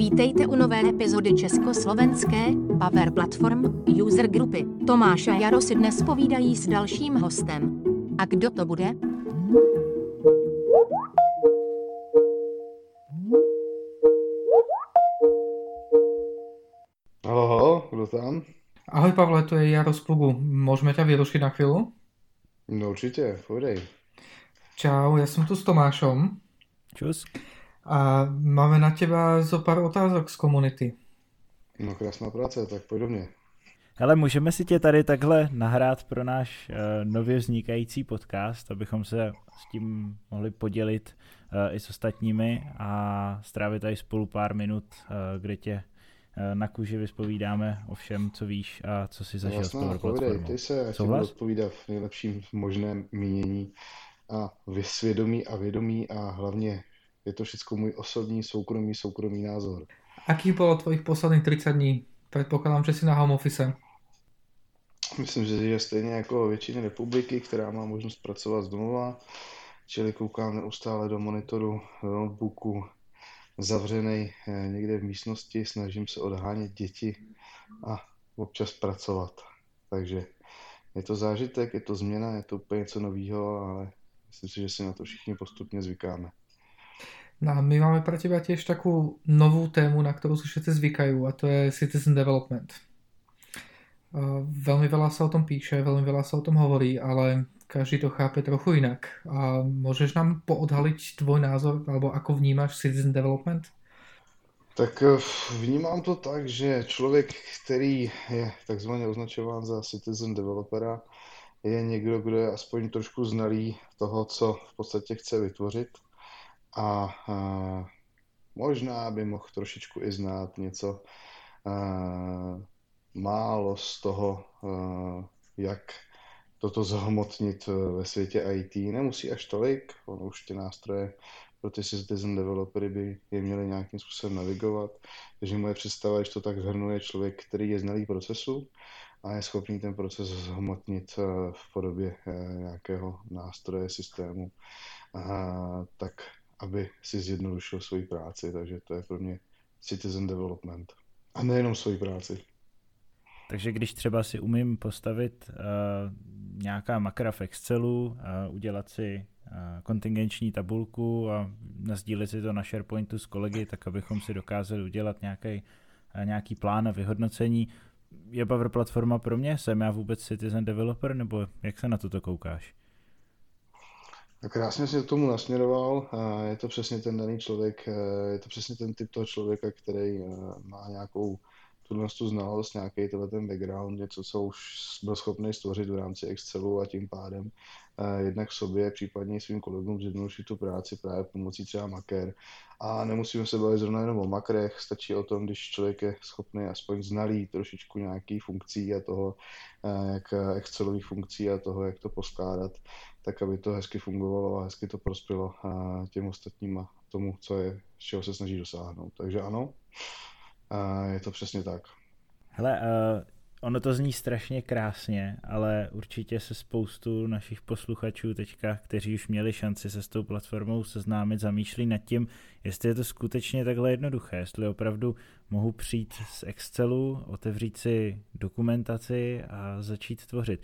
Vítejte u nové epizody československé Power Platform User Grupy. Tomáš a Jaro si dnes povídají s dalším hostem. A kdo to bude? Halo, halo, kdo tam? Ahoj Pavle, to je Jaro z klubu. Môžeme ťa vyrušiť na chvíľu? No určitě, pojdej. Čau, ja som tu s Tomášom Čus. A máme na teba zo pár otázok z komunity. No krásná práce, tak pojď do mě. Hele, můžeme si tě tady takhle nahrát pro náš uh, nově vznikající podcast, abychom se s tím mohli podělit uh, i s ostatními a strávit tady spolu pár minut, uh, kde tě uh, na kůži vyspovídáme o všem, co víš a co si zažil s Power povídej, platformou. ty se, já ti budu odpovídat v nejlepším možném mínění a vysvědomí a vědomí a hlavně je to všechno můj osobní, soukromý, soukromý názor. Aký bolo tvojich posledných 30 dní? Predpokladám, že si na home office. Myslím, že je stejně jako většiny republiky, která má možnost pracovat z domova, čili koukám neustále do monitoru, do notebooku, zavřený eh, někde v místnosti, snažím se odhánět děti a občas pracovat. Takže je to zážitek, je to změna, je to úplně něco nového, ale myslím si, že si na to všichni postupně zvykáme. No a my máme pre teba tiež takú novú tému, na ktorú si všetci zvykajú a to je citizen development. Uh, Veľmi veľa sa o tom píše, veľmi veľa sa o tom hovorí, ale každý to chápe trochu inak. A môžeš nám poodhaliť tvoj názor, alebo ako vnímaš citizen development? Tak eh, vnímám to tak, že člověk, který je takzvaně označován za citizen developera, je někdo, kdo je aspoň trošku znalý toho, co v podstatě chce vytvořit a, a možná by mohl trošičku i znát něco a, málo z toho, a, jak toto zhmotnit eh, ve světě IT. Nemusí až tolik, ono už ty nástroje pro ty citizen developery by je měli nějakým způsobem navigovat. Takže moje představa, když to tak zhrnuje člověk, který je znalý procesu a je schopný ten proces zhmotnit eh, v podobě eh, nějakého nástroje, systému, tak aby si zjednodušil svoji práci. Takže to je pro mě citizen development. A nejenom svoji práci. Takže když třeba si umím postavit uh, nějaká makra v Excelu, uh, udělat si uh, kontingenční tabulku a nazdílet si to na SharePointu s kolegy, tak abychom si dokázali udělat nějaký, uh, nějaký plán a vyhodnocení. Je Power platforma pro mě? Jsem já vůbec citizen developer, nebo jak se na toto koukáš? No krásně si k tomu nasměroval. Je to přesně ten daný člověk, eh, je to přesně ten typ toho člověka, který eh, má nějakou tuhle tu znalost, nějaký tenhle ten background, něco, co už byl schopný stvořit v rámci Excelu a tím pádem eh, jednak sobě, případně svým kolegům zjednodušit tu práci právě pomocí třeba maker. A nemusíme se bavit zrovna jenom o makrech, stačí o tom, když člověk je schopný aspoň znalý trošičku nějaký funkcí a toho, eh, jak Excelových funkcí a toho, jak to poskládat, tak aby to hezky fungovalo a hezky to prospělo eh, těm ostatním a tomu, co je, z čeho se snaží dosáhnout. Takže ano, eh, je to přesně tak. Hele, uh, ono to zní strašně krásně, ale určitě se spoustu našich posluchačů teďka, kteří už měli šanci se s tou platformou seznámit, zamýšlí nad tím, jestli je to skutečně takhle jednoduché, jestli opravdu mohu přijít z Excelu, otevřít si dokumentaci a začít tvořit.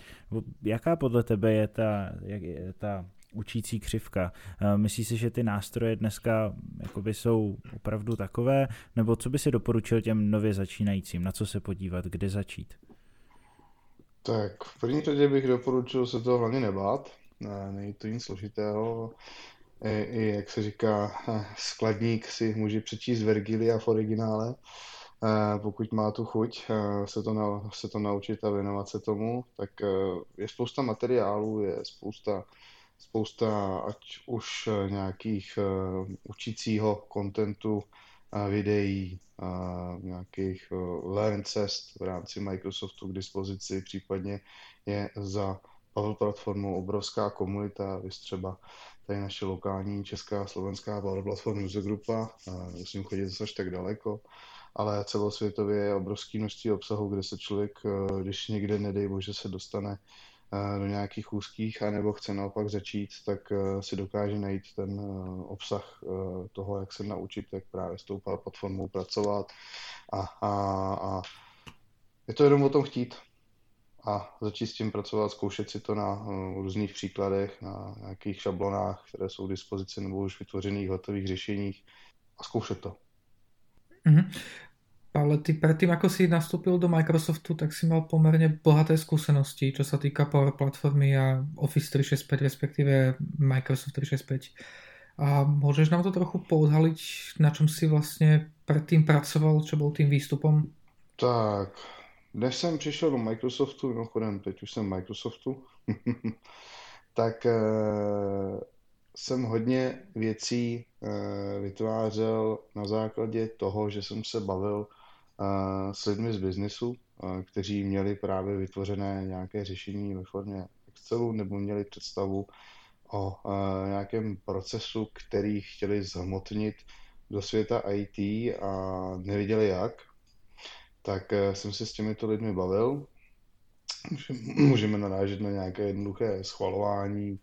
Jaká podle tebe je ta, jak je ta učící křivka. Eh, Myslíš si, že ty nástroje dneska jakoby jsou opravdu takové, nebo co by si doporučil těm nově začínajícím, na co se podívat, kde začít? Tak v první řadě bych doporučil se toho hlavně nebát, Ne, není to nic složitého. I, i jak se říká, eh, skladník si může přečíst Vergilia v originále, eh, pokud má tu chuť eh, se to, na, se to naučit a věnovat se tomu, tak eh, je spousta materiálů, je spousta, spousta ať už eh, nějakých eh, učícího kontentu, eh, videí, nějakých learn cest v rámci Microsoftu k dispozici, případně je za Pavel platformou obrovská komunita, vy třeba tady naše lokální česká a slovenská Pavel platform user grupa, musím chodit zase až tak daleko, ale celosvětově je obrovské množství obsahu, kde se člověk, když někde, nedej bože, se dostane do nějakých úzkých, anebo chce naopak začít, tak si dokáže najít ten obsah toho, jak se naučit, jak právě s tou platformou pracovat a, a, a je to jenom o tom chtít a začít s tím pracovat, zkoušet si to na různých příkladech, na nějakých šablonách, které jsou k dispozici nebo už vytvořených hotových řešeních a zkoušet to. Mm-hmm. Ale ty predtým, ako si nastúpil do Microsoftu, tak si mal pomerne bohaté skúsenosti, čo sa týka Power Platformy a Office 365, respektíve Microsoft 365. A môžeš nám to trochu poodhaliť, na čom si vlastně predtým pracoval, čo bol tým výstupom? Tak, než jsem přišel do Microsoftu, mimochodem teď už jsem v Microsoftu, tak eh, jsem hodně věcí eh, vytvářel na základě toho, že jsem se bavil s lidmi z biznesu, kteří měli právě vytvořené nějaké řešení ve formě Excelu nebo měli představu o nějakém procesu, který chtěli zhmotnit do světa IT a nevěděli jak, tak jsem se s těmito lidmi bavil. Můžeme narážet na nějaké jednoduché schvalování,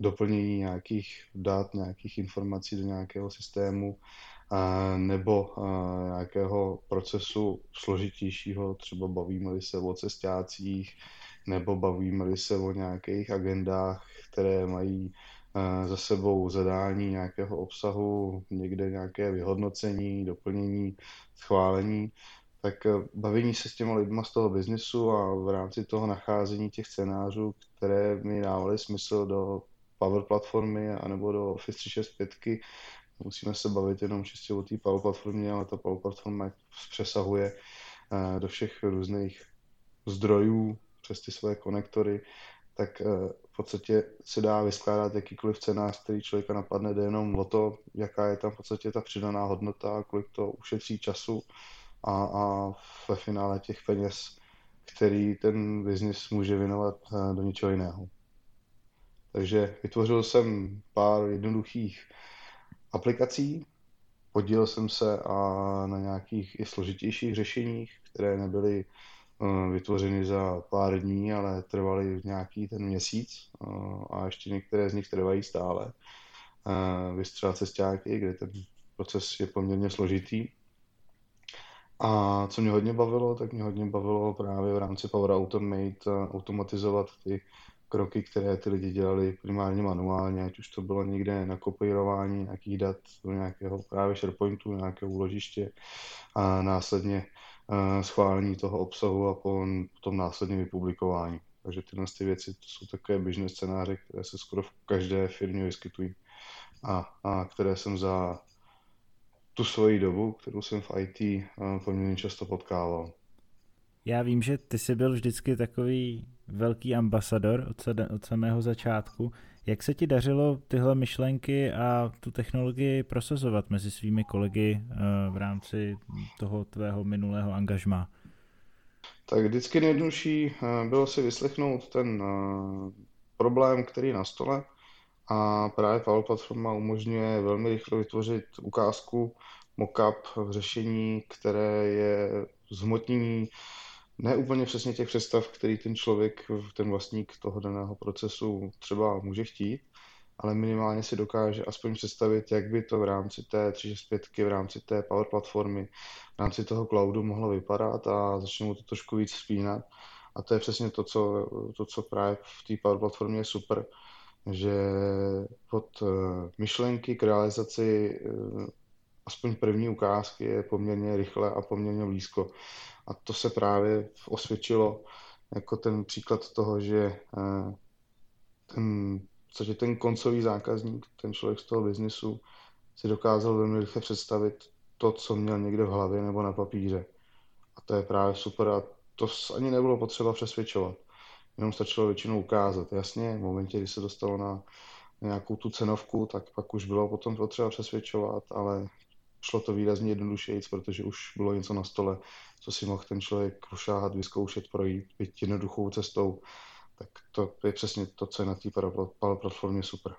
doplnění nějakých dat, nějakých informací do nějakého systému nebo nějakého procesu složitějšího, třeba bavíme-li se o cestácích, nebo bavíme-li se o nějakých agendách, které mají za sebou zadání nějakého obsahu, někde nějaké vyhodnocení, doplnění, schválení, tak bavení se s těma lidma z toho biznesu a v rámci toho nacházení těch scénářů, které mi dávaly smysl do Power platformy anebo do Office 365. Musíme se bavit jenom čistě o té Power platformě, ale ta Power platforma přesahuje eh, do všech různých zdrojů přes ty své konektory, tak eh, v podstatě se dá vyskládat jakýkoliv scénář, který člověka napadne, jde jenom o to, jaká je tam v podstatě ta přidaná hodnota, kolik to ušetří času a, a ve finále těch peněz, který ten biznis může věnovat eh, do něčeho jiného. Takže vytvořil jsem pár jednoduchých aplikací, podílel jsem se a na nějakých i složitějších řešeních, které nebyly uh, vytvořeny za pár dní, ale trvaly nějaký ten měsíc uh, a ještě některé z nich trvají stále. Uh, Vystřela cestáky, kde ten proces je poměrně složitý. A co mě hodně bavilo, tak mě hodně bavilo právě v rámci Power Automate automatizovat ty kroky, které ty lidi dělali primárně manuálně, ať už to bylo někde na kopírování nějakých dat do nějakého právě SharePointu, nějakého úložiště a následně schválení toho obsahu a potom následně vypublikování. Takže tyhle ty věci to jsou takové běžné scénáře, které se skoro v každé firmě vyskytují a, a které jsem za tu svoji dobu, kterou jsem v IT poměrně často potkával. Já vím, že ty jsi byl vždycky takový velký ambasador od, od samého začátku. Jak se ti dařilo tyhle myšlenky a tu technologii prosazovat mezi svými kolegy eh, v rámci toho tvého minulého angažma? Tak vždycky nejjednodušší eh, bylo si vyslechnout ten eh, problém, který je na stole a právě Power Platforma umožňuje velmi rychle vytvořit ukázku, mockup v řešení, které je zhmotnění ne úplně přesně těch představ, který ten člověk, ten vlastník toho daného procesu třeba může chtít, ale minimálně si dokáže aspoň představit, jak by to v rámci té 365, v rámci té Power platformy, v rámci toho cloudu mohlo vypadat a začne mu to trošku víc spínat. A to je přesně to, co, to, co právě v té Power platformě je super, že od eh, myšlenky k realizaci eh, aspoň první ukázky je poměrně rychle a poměrně blízko. A to se právě osvědčilo jako ten příklad toho, že eh, ten, cože ten koncový zákazník, ten člověk z toho biznisu, si dokázal velmi rychle představit to, co měl někde v hlavě nebo na papíře. A to je právě super a to ani nebylo potřeba přesvědčovat. Jenom stačilo většinou ukázat. Jasně, v momentě, kdy se dostalo na nějakou tu cenovku, tak pak už bylo potom potřeba přesvědčovat, ale šlo to výrazně jednodušeji, protože už bylo něco na stole, co si mohl ten člověk pošáhat, vyzkoušet, projít, být jednoduchou cestou, tak to je přesně to, co je na té platformě super.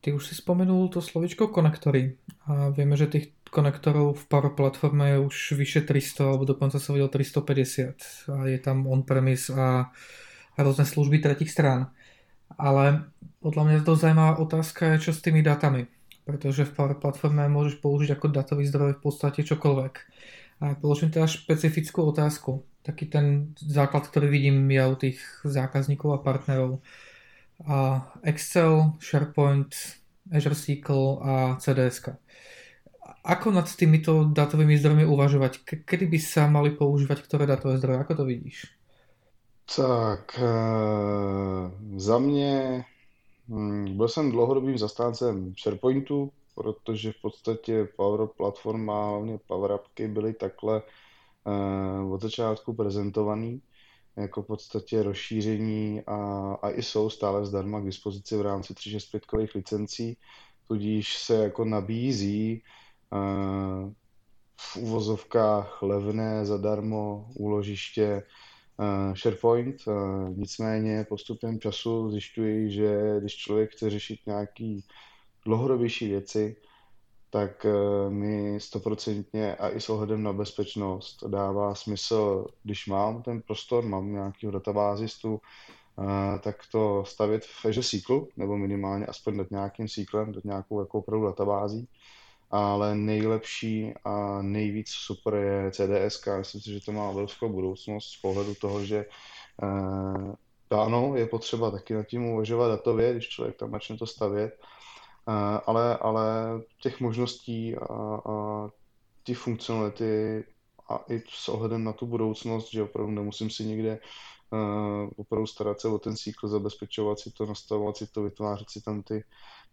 Ty už si vzpomenul to slovičko konektory a víme, že těch konektorů v Power platformě je už vyše 300, alebo dokonce se viděl 350 a je tam on-premise a rôzne služby tretích strán. Ale podľa mňa to zaujímavá otázka je, čo s tými datami. Pretože v Power Platforme môžeš použiť ako datový zdroj v podstate čokoľvek. A položím teda špecifickú otázku. Taký ten základ, ktorý vidím ja u tých zákazníkov a partnerov. A Excel, SharePoint, Azure SQL a CDS. -ka. Ako nad týmito datovými zdrojmi uvažovať? Kedy by sa mali používať ktoré datové zdroje? Ako to vidíš? Tak, e, za mě byl jsem dlouhodobým zastáncem SharePointu, protože v podstatě Power Platform a hlavně Power Appky byly takhle e, od začátku prezentovaný jako v podstatě rozšíření a, a i jsou stále zdarma k dispozici v rámci 365 licencí, tudíž se jako nabízí uh, v uvozovkách levné zadarmo úložiště SharePoint. Uh, nicméně postupem času zjišťuji, že když člověk chce řešit nějaký dlouhodobější věci, tak eh, mi stoprocentně a i s ohledem na bezpečnost dává smysl, když mám ten prostor, mám nějakého databázistu, eh, tak to stavět v Azure SQL, nebo minimálně aspoň nad nějakým SQLem, nad nějakou jako opravdu databází. Ale nejlepší a nejvíc super je CDS. Myslím si, že to má obrovskou budoucnost z pohledu toho, že eh, ano, je potřeba taky nad tím uvažovat datově, když člověk tam začne to stavět, ale, ale těch možností a, a ty funkcionality a i s ohledem na tu budoucnost, že opravdu nemusím si někde uh, opravdu starat se o ten cykl, zabezpečovat si to, nastavovat si to, vytvářet si tam ty,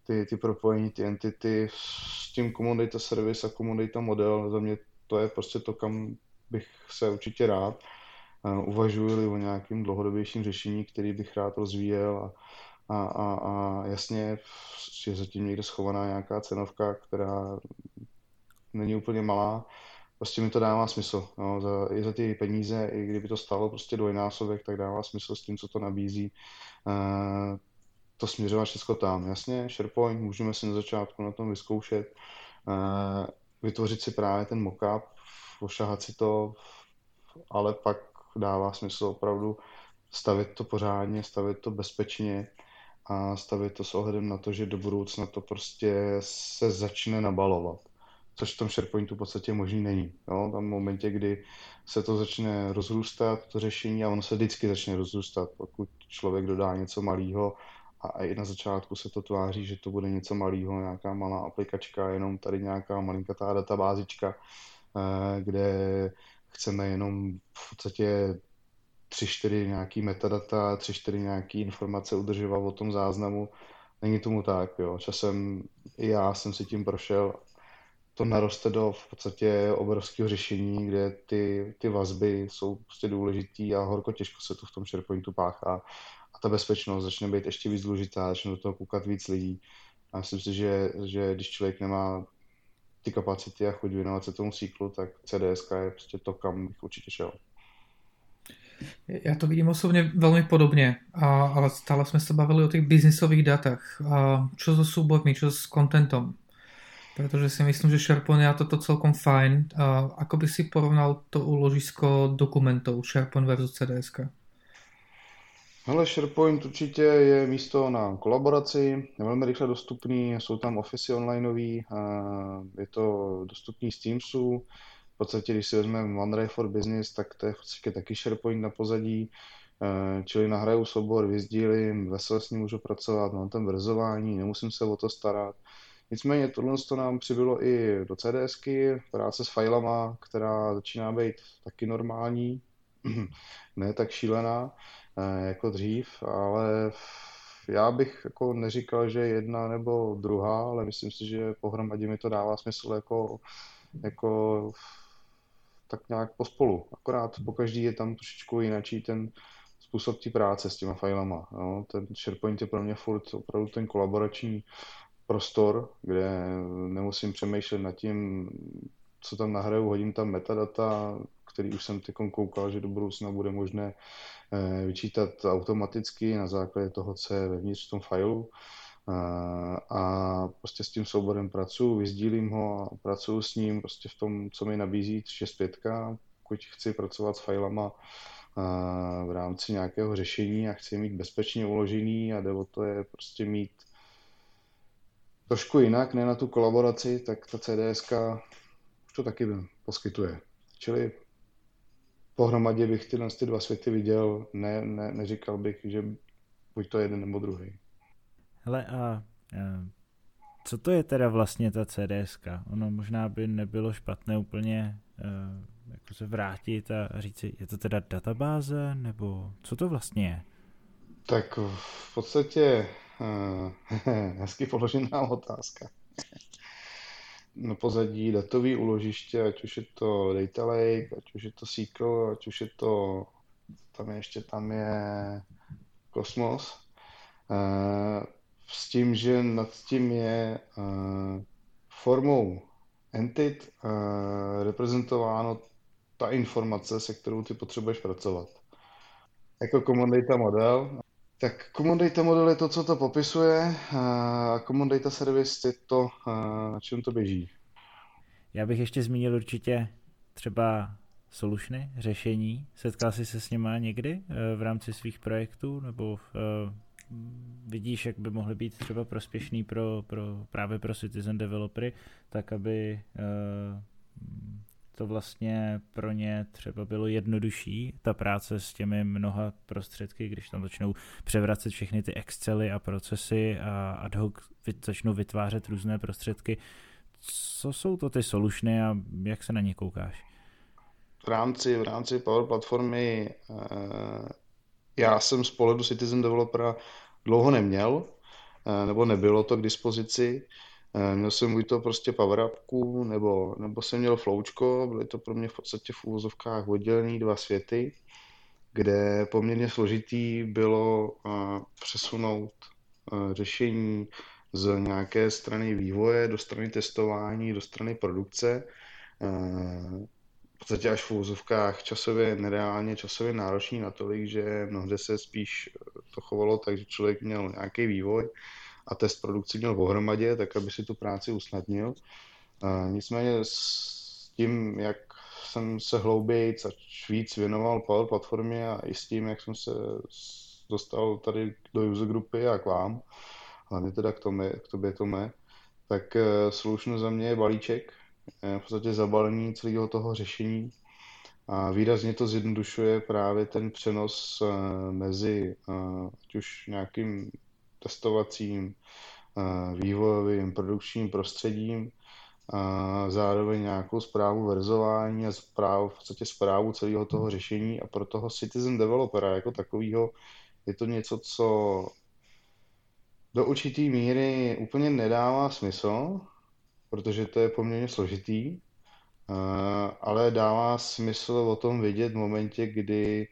ty, ty propojení, ty entity s tím common data service a common data model. Za mě to je prostě to, kam bych se určitě rád. Uh, uvažuji o nějakým dlouhodobějším řešení, který bych rád rozvíjel a, a, a, a jasně je zatím někde schovaná nějaká cenovka, která není úplně malá. Prostě mi to dává smysl. No, za, I za ty peníze, i kdyby to stalo prostě dvojnásobek, tak dává smysl s tím, co to nabízí. Uh, to směřovat všechno tam. Jasně, SharePoint můžeme si na začátku na tom vyzkoušet, uh, vytvořit si právě ten mockup, ošahat si to, ale pak dává smysl opravdu stavit to pořádně, stavit to bezpečně a stavit to s ohledem na to, že do budoucna to prostě se začne nabalovat. Což v tom SharePointu v podstatě možný není. Jo? Tam v momentě, kdy se to začne rozrůstat, to řešení, a ono se vždycky začne rozrůstat, pokud člověk dodá něco malého a i na začátku se to tváří, že to bude něco malého, nějaká malá aplikačka, jenom tady nějaká malinkatá databázička, eh, kde chceme jenom v podstatě tři, čtyři nějaký metadata, tři, čtyři nějaký informace udržovat o tom záznamu. Není tomu tak, jo. Časem i já jsem si tím prošel. To naroste do v podstatě obrovského řešení, kde ty, ty vazby jsou prostě důležitý a horko těžko se to v tom SharePointu páchá. A ta bezpečnost začne být ještě víc důležitá, začne do toho koukat víc lidí. A myslím si, že, že když člověk nemá ty kapacity a chuť věnovat se tomu cyklu, tak CDS je prostě to, kam bych určitě šel. Ja to vidím osobne veľmi podobne, a, ale stále sme sa bavili o tých biznisových datách. A čo so súbormi, čo s kontentom? Pretože si myslím, že SharePoint je toto celkom fajn. A ako by si porovnal to úložisko dokumentov SharePoint versus CDS? Hele, SharePoint určitě je místo na kolaboraci, je velmi rychle dostupný, jsou tam ofisy onlineový, je to dostupný z Teamsu, v podstatě, když si vezmeme OneDrive for Business, tak to je v podstatě taky SharePoint na pozadí, eh, čili nahraju soubor, vyzdílím, vesele s ním můžu pracovat, mám tam verzování, nemusím se o to starat. Nicméně tohle to nám přibylo i do CDSky, práce s filama, která začíná být taky normální, ne tak šílená jako dřív, ale já bych jako neříkal, že jedna nebo druhá, ale myslím si, že pohromadě mi to dává smysl jako, jako tak nějak pospolu. Akorát po každý je tam trošičku jináčí ten způsob té práce s těma filama. No. Ten SharePoint je pro mě furt opravdu ten kolaborační prostor, kde nemusím přemýšlet nad tím, co tam nahraju, hodím tam metadata, který už jsem teď koukal, že do budoucna bude možné eh, vyčítat automaticky na základě toho, co je vevnitř v tom fileu a prostě s tím souborem pracuji, vyzdílím ho a pracuji s ním prostě v tom, co mi nabízí 365, pokud chci pracovat s filama v rámci nějakého řešení a chci mít bezpečně uložený a jde o to je prostě mít trošku jinak, ne na tu kolaboraci, tak ta CDS už to taky poskytuje. Čili pohromadě bych tyhle ty dva světy viděl, ne, ne, neříkal bych, že buď to jeden nebo druhý. Hele a, a co to je teda vlastně ta CDS? Ono možná by nebylo špatné úplně uh, jako se vrátit a říci, je to teda databáze, nebo co to vlastně je? Tak v podstatě uh, hezky položená otázka. Na pozadí datový úložiště, ať už je to Data Lake, ať už je to SQL, ať už je to, tam je ještě tam je Cosmos, uh, s tím, že nad tím je uh, formou entit uh, reprezentováno ta informace, se kterou ty potřebuješ pracovat. Jako Common Data Model. Tak Common Data Model je to, co to popisuje a Common Data Service je to, na čem to běží. Já bych ještě zmínil určitě třeba solutiony, řešení. Setkal jsi se s nimi někdy e, v rámci svých projektů nebo v, e, vidíš, jak by mohly být třeba prospěšný pro, pro, právě pro citizen developery, tak aby uh, to vlastně pro ně třeba bylo jednodušší, ta práce s těmi mnoha prostředky, když tam začnou převracet všechny ty Excely a procesy a ad hoc začnou vytvářet různé prostředky. Co jsou to ty solušny a jak se na ně koukáš? V rámci, v rámci Power Platformy uh, já jsem z pohledu Citizen Developera dlouho neměl, uh, nebo nebylo to k dispozici. Eh, měl jsem buď to prostě power upku, nebo, nebo jsem měl floučko, byly to pro mě v podstatě v úvozovkách oddělený dva světy, kde poměrně složitý bylo uh, přesunout uh, řešení z nějaké strany vývoje do strany testování, do strany produkce. V podstatě až v úvozovkách časově nereálně, časově náročný natolik, že mnohde se spíš to chovalo tak, že člověk měl nějaký vývoj, a test produkci měl pohromadě, tak aby si tu práci usnadnil. Nicméně s tím, jak jsem se hlouběji a víc věnoval Power platformě a i s tím, jak jsem se dostal tady do user grupy a k vám, hlavně teda k, tome, k tobě Tome, tak eh, Solution za mě je balíček, v podstatě zabalení celého toho řešení a výrazně to zjednodušuje právě ten přenos eh, mezi eh, ať už nějakým testovacím, vývojovým, produkčním prostředím, zároveň nějakou zprávu verzování a zprávu, v podstatě zprávu celého toho řešení a pro toho citizen developera jako takového je to něco, co do určitý míry úplně nedává smysl, protože to je poměrně složitý, ale dává smysl o tom vidět v momentě, kdy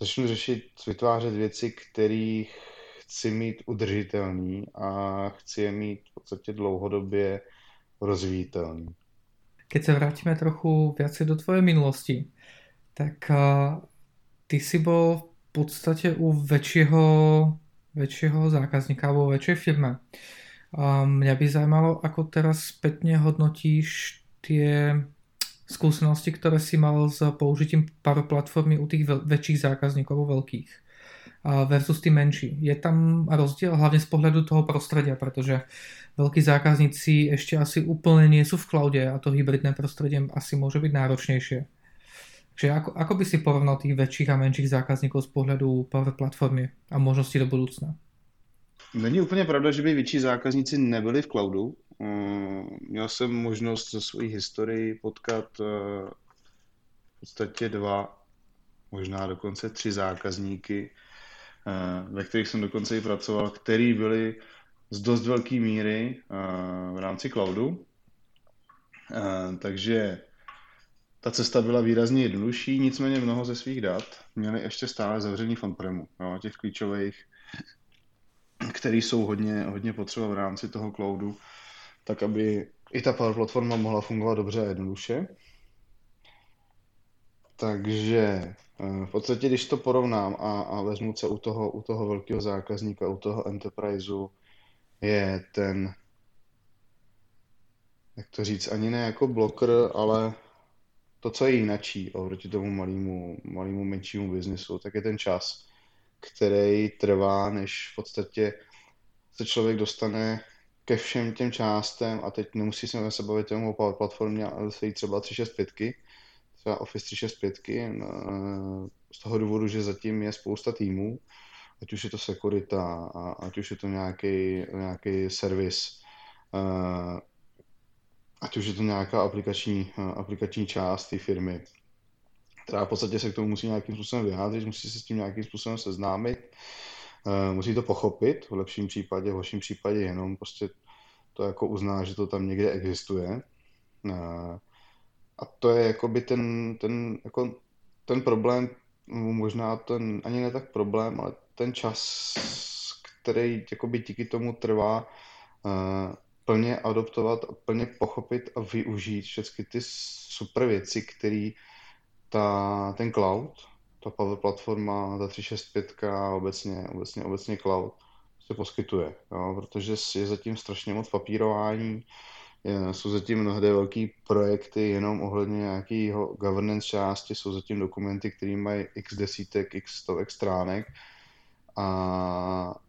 začnu řešit, vytvářet věci, kterých chci mít udržitelný a chci je mít v podstatě dlouhodobě rozvíjitelný. Keď se vrátíme trochu viacej do tvojej minulosti, tak uh, ty si bol v podstate u väčšieho, väčšieho zákazníka alebo väčšej firme. A mňa by zajímalo, ako teraz spätne hodnotíš tie skúsenosti, ktoré si mal s použitím Power platformy u tých väčších zákazníkov, veľkých versus ty menší. Je tam rozdíl hlavně z pohledu toho prostředí, protože velký zákazníci ještě asi úplně nie sú v cloude a to hybridné prostředí asi může být náročnější. Takže ako, ako by si porovnal tých väčších a menších zákazníků z pohledu Power platformy a možnosti do budoucna? Není úplně pravda, že by větší zákazníci nebyli v cloudu. Mm, měl jsem možnost ze své historii potkat eh, v podstatě dva, možná dokonce tři zákazníky, ve kterých jsem dokonce i pracoval, který byly z dost velké míry eh, v rámci cloudu. Eh, takže ta cesta byla výrazně jednodušší, nicméně mnoho ze svých dat měli ještě stále zavřený v on-premu, jo, těch klíčových, který jsou hodně, hodně potřeba v rámci toho cloudu, tak aby i ta Power platforma mohla fungovat dobře a jednoduše. Takže Eh, v podstatě, když to porovnám a, a vezmu se u toho, u toho velkého zákazníka, u toho enterpriseu, je ten, jak to říct, ani ne jako bloker, ale to, co je jinačí oproti tomu malému, malému menšímu biznisu, tak je ten čas, který trvá, než v podstatě se člověk dostane ke všem těm částem a teď nemusí se se bavit o platformě, ale se třeba 365, třeba Office 365, no, z toho důvodu, že zatím je spousta týmů, ať už je to sekurita, ať už je to nějaký, nějaký servis, eh, ať už je to nějaká aplikační, eh, aplikační část té firmy, která v podstatě se k tomu musí nějakým způsobem vyjádřit, musí se s tím nějakým způsobem seznámit, eh, musí to pochopit, v lepším případě, v horším případě jenom prostě to jako uzná, že to tam někde existuje. A to je jakoby ten, ten, jako ten problém, možná ten ani ne tak problém, ale ten čas, který jakoby díky tomu trvá, uh, plně adoptovat plně pochopit a využít všechny ty super věci, které ta, ten cloud, ta Power platforma, ta 365 a obecně, obecně, obecně cloud se poskytuje, jo, protože je zatím strašně moc papírování, jsou zatím mnohdy velký projekty jenom ohledně nějakého governance části, jsou zatím dokumenty, které mají x desítek, x stovek stránek a,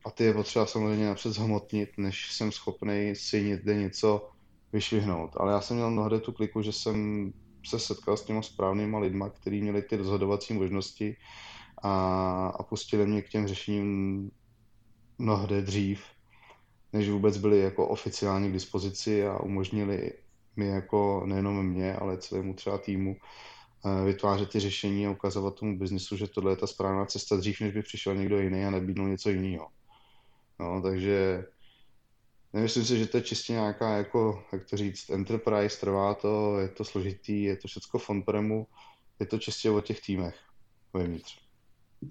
a ty je potřeba samozřejmě napřed zhmotnit, než jsem schopný si někde něco vyšvihnout. Ale já jsem měl mnohdy tu kliku, že jsem se setkal s těma správnýma lidma, kteří měli ty rozhodovací možnosti a, a pustili mě k těm řešením mnohdy dřív, než vůbec byli jako oficiálně k dispozici a umožnili mi jako nejenom mě, ale celému třeba týmu eh, vytvářet ty řešení a ukazovat tomu biznisu, že tohle je ta správná cesta dřív, než by přišel někdo jiný a nabídnul něco jiného. No, takže nemyslím si, že to je čistě nějaká, jako, jak to říct, enterprise, trvá to, je to složitý, je to všechno v on je to čistě o těch týmech vevnitř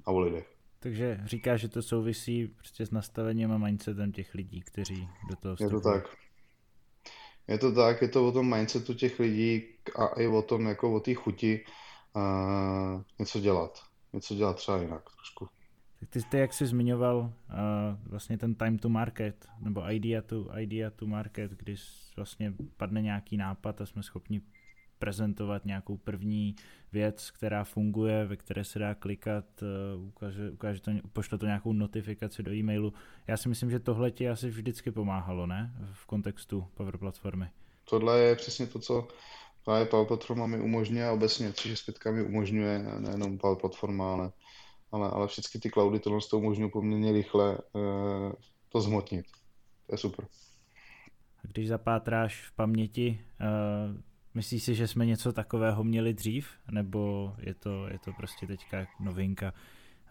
a o lidech. Takže říká, že to souvisí prostě s nastavením a mindsetem těch lidí, kteří do toho vstupují. Je to tak. Je to tak, je to o tom mindsetu těch lidí a i o tom, jako o té chuti uh, něco dělat. Něco dělat třeba jinak trošku. Tak ty, ty jak jsi zmiňoval uh, vlastně ten time to market, nebo idea to, idea to market, když vlastně padne nějaký nápad a jsme schopni prezentovat nějakou první věc, která funguje, ve které se dá klikat, eh, ukáže, ukáže to, pošle to nějakou notifikaci do e-mailu. Já si myslím, že tohle ti asi vždycky pomáhalo, ne? V kontextu Power Platformy. Tohle je přesně to, co právě Power Platforma mi umožňuje a obecně 365 mi umožňuje, nejenom Power Platforma, ale, ale, ale všechny ty cloudy tohle to umožňují poměrně rychle uh, to zhmotnit. To je super. Když zapátráš v paměti, uh, Myslíš si, že jsme něco takového měli dřív, nebo je to, je to prostě teďka novinka?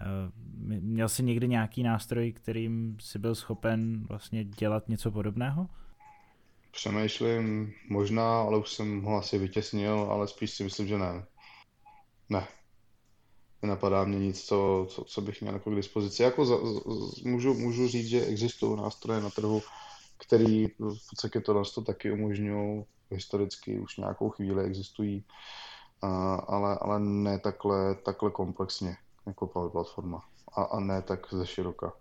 Eh, měl jsi někdy nějaký nástroj, kterým jsi byl schopen vlastně dělat něco podobného? Přemýšlím možná, ale už jsem ho asi vytěsnil, ale spíš si myslím, že ne. Ne. Nenapadá mě nic, co, co, co bych měl jako k dispozici. Jako za, z, můžu, můžu říct, že existují nástroje na trhu, který v podstatě to to taky umožňují historicky už nějakou chvíli existují, ale, ale ne takhle, takhle komplexně jako Power Platforma a, a ne tak ze široka.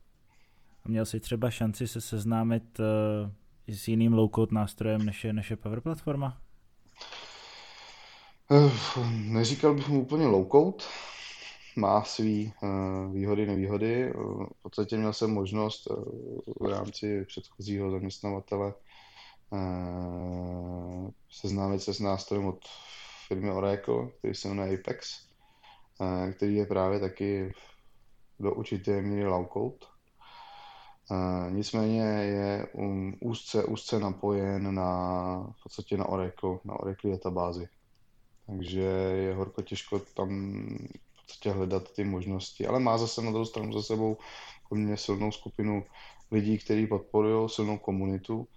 A měl jsi třeba šanci se seznámit uh, s jiným low-code nástrojem než je, než je Power Platforma? Uh, neříkal bych mu úplně low-code, má svý uh, výhody, nevýhody. V podstatě měl jsem možnost uh, v rámci předchozího zaměstnavatele Eh, seznámit se s nástrojem od firmy Oracle, který se jmenuje Apex, který je právě taky do určité míry low code. Nicméně je um, úzce, úzce napojen na, v podstatě na Oracle, na Oracle databázi. Takže je horko těžko tam v podstatě hledat ty možnosti, ale má zase na druhou stranu za sebou poměrně silnou skupinu lidí, kteří podporují silnou komunitu,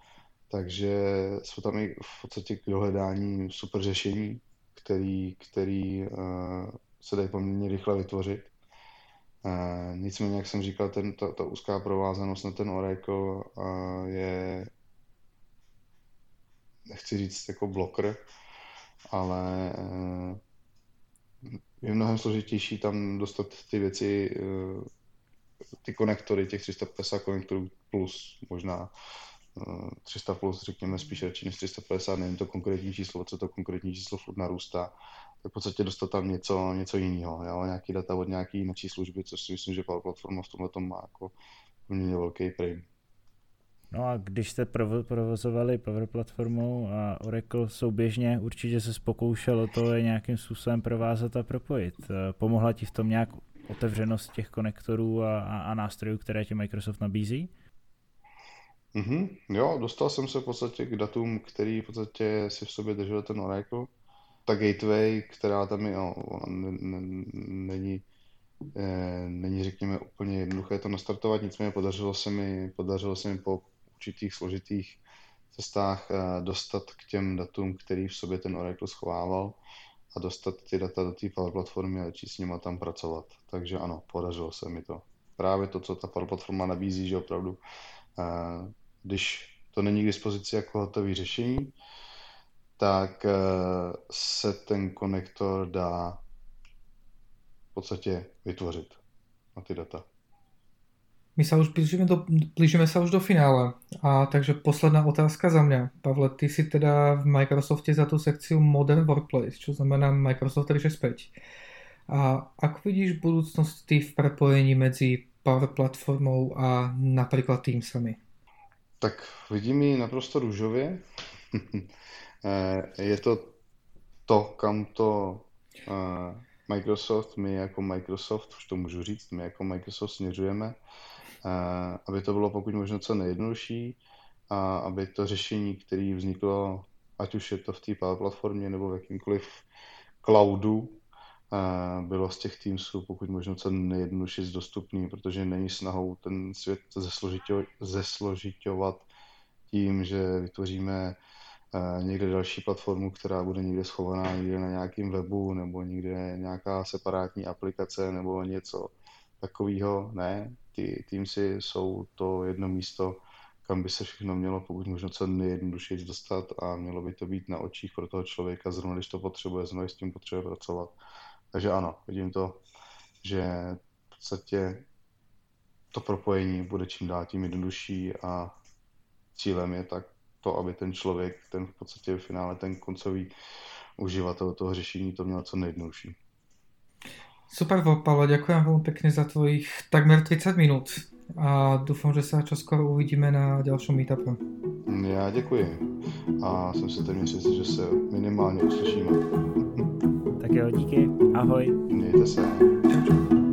takže jsou tam i v podstatě k dohledání super řešení, který, který uh, se dají poměrně rychle vytvořit. Uh, nicméně, jak jsem říkal, ten, ta, ta úzká provázanost na ten Oracle uh, je, nechci říct jako bloker, ale uh, je mnohem složitější tam dostat ty věci, ty konektory, těch 350 konektorů plus možná 300 plus, řekněme spíš radši než 350, nevím to konkrétní číslo, co to konkrétní číslo furt narůstá, tak v podstatě dostat tam něco, něco jiného, jo? nějaký data od nějaký jiné služby, což si myslím, že Power Platforma v tomhle tom má jako poměrně velký prim. No a když jste provozovali Power Platformu a Oracle souběžně, určitě se pokoušelo to je nějakým způsobem provázat a propojit. Eh, pomohla ti v tom nějak otevřenost těch konektorů a, a, a nástrojů, které ti Microsoft nabízí? Mm-hmm. Jo, dostal jsem se v podstatě k datům, který v podstatě si v sobě držel ten Oracle. Ta gateway, která tam je, no, není, eh, není, řekněme, úplně jednoduché to nastartovat, nicméně podařilo se mi, podařilo se mi po určitých složitých cestách eh, dostat k těm datům, který v sobě ten Oracle schovával a dostat ty data do té Power platformy a začít s nimi tam pracovat. Takže ano, podařilo se mi to. Právě to, co ta Power platforma nabízí, že opravdu, eh, když to není k dispozici jako hotové řešení, tak eh, se ten konektor dá v podstatě vytvořit na ty data. My sa už blížime, do, blížime sa už do finále. A takže posledná otázka za mňa. Pavle, ty si teda v Microsofte za tú sekciu Modern Workplace, čo znamená Microsoft 365. A ako vidíš budúcnosť ty v prepojení medzi Power Platformou a napríklad Teamsami? Tak vidím ji naprosto růžově. Eh, je to to, kam to eh, Microsoft, my jako Microsoft, už to můžu říct, my jako Microsoft směřujeme. Eh, aby to bylo pokud možno co nejjednodušší a aby to řešení, které vzniklo, ať už je to v té platformě nebo v jakýmkoliv cloudu, bylo z těch Teamsů pokud možno co nejjednodušší dostupný, protože není snahou ten svět zesložitovat tím, že vytvoříme eh, někde další platformu, která bude někde schovaná někde na nějakém webu nebo někde nějaká separátní aplikace nebo něco takového. Ne, ty Teamsy jsou to jedno místo, kam by se všechno mělo pokud možno co nejjednodušeji dostat a mělo by to být na očích pro toho člověka, zrovna když to potřebuje, zrovna s tím potřebuje pracovat. Takže ano, vidím to, že v podstatě to propojení bude čím dál tím jednodušší a cílem je tak to, aby ten člověk, ten v podstatě v finále ten koncový uživatel toho řešení to měl co nejjednodušší. Super, Paolo, ďakujem veľmi pekne za tvojich takmer 30 minút a dúfam, že sa čoskoro uvidíme na ďalšom meetupu. Já děkuji a jsem si téměř jistý, že se minimálně uslyšíme. Tak jo, díky, ahoj. Mějte se. Čau, čau.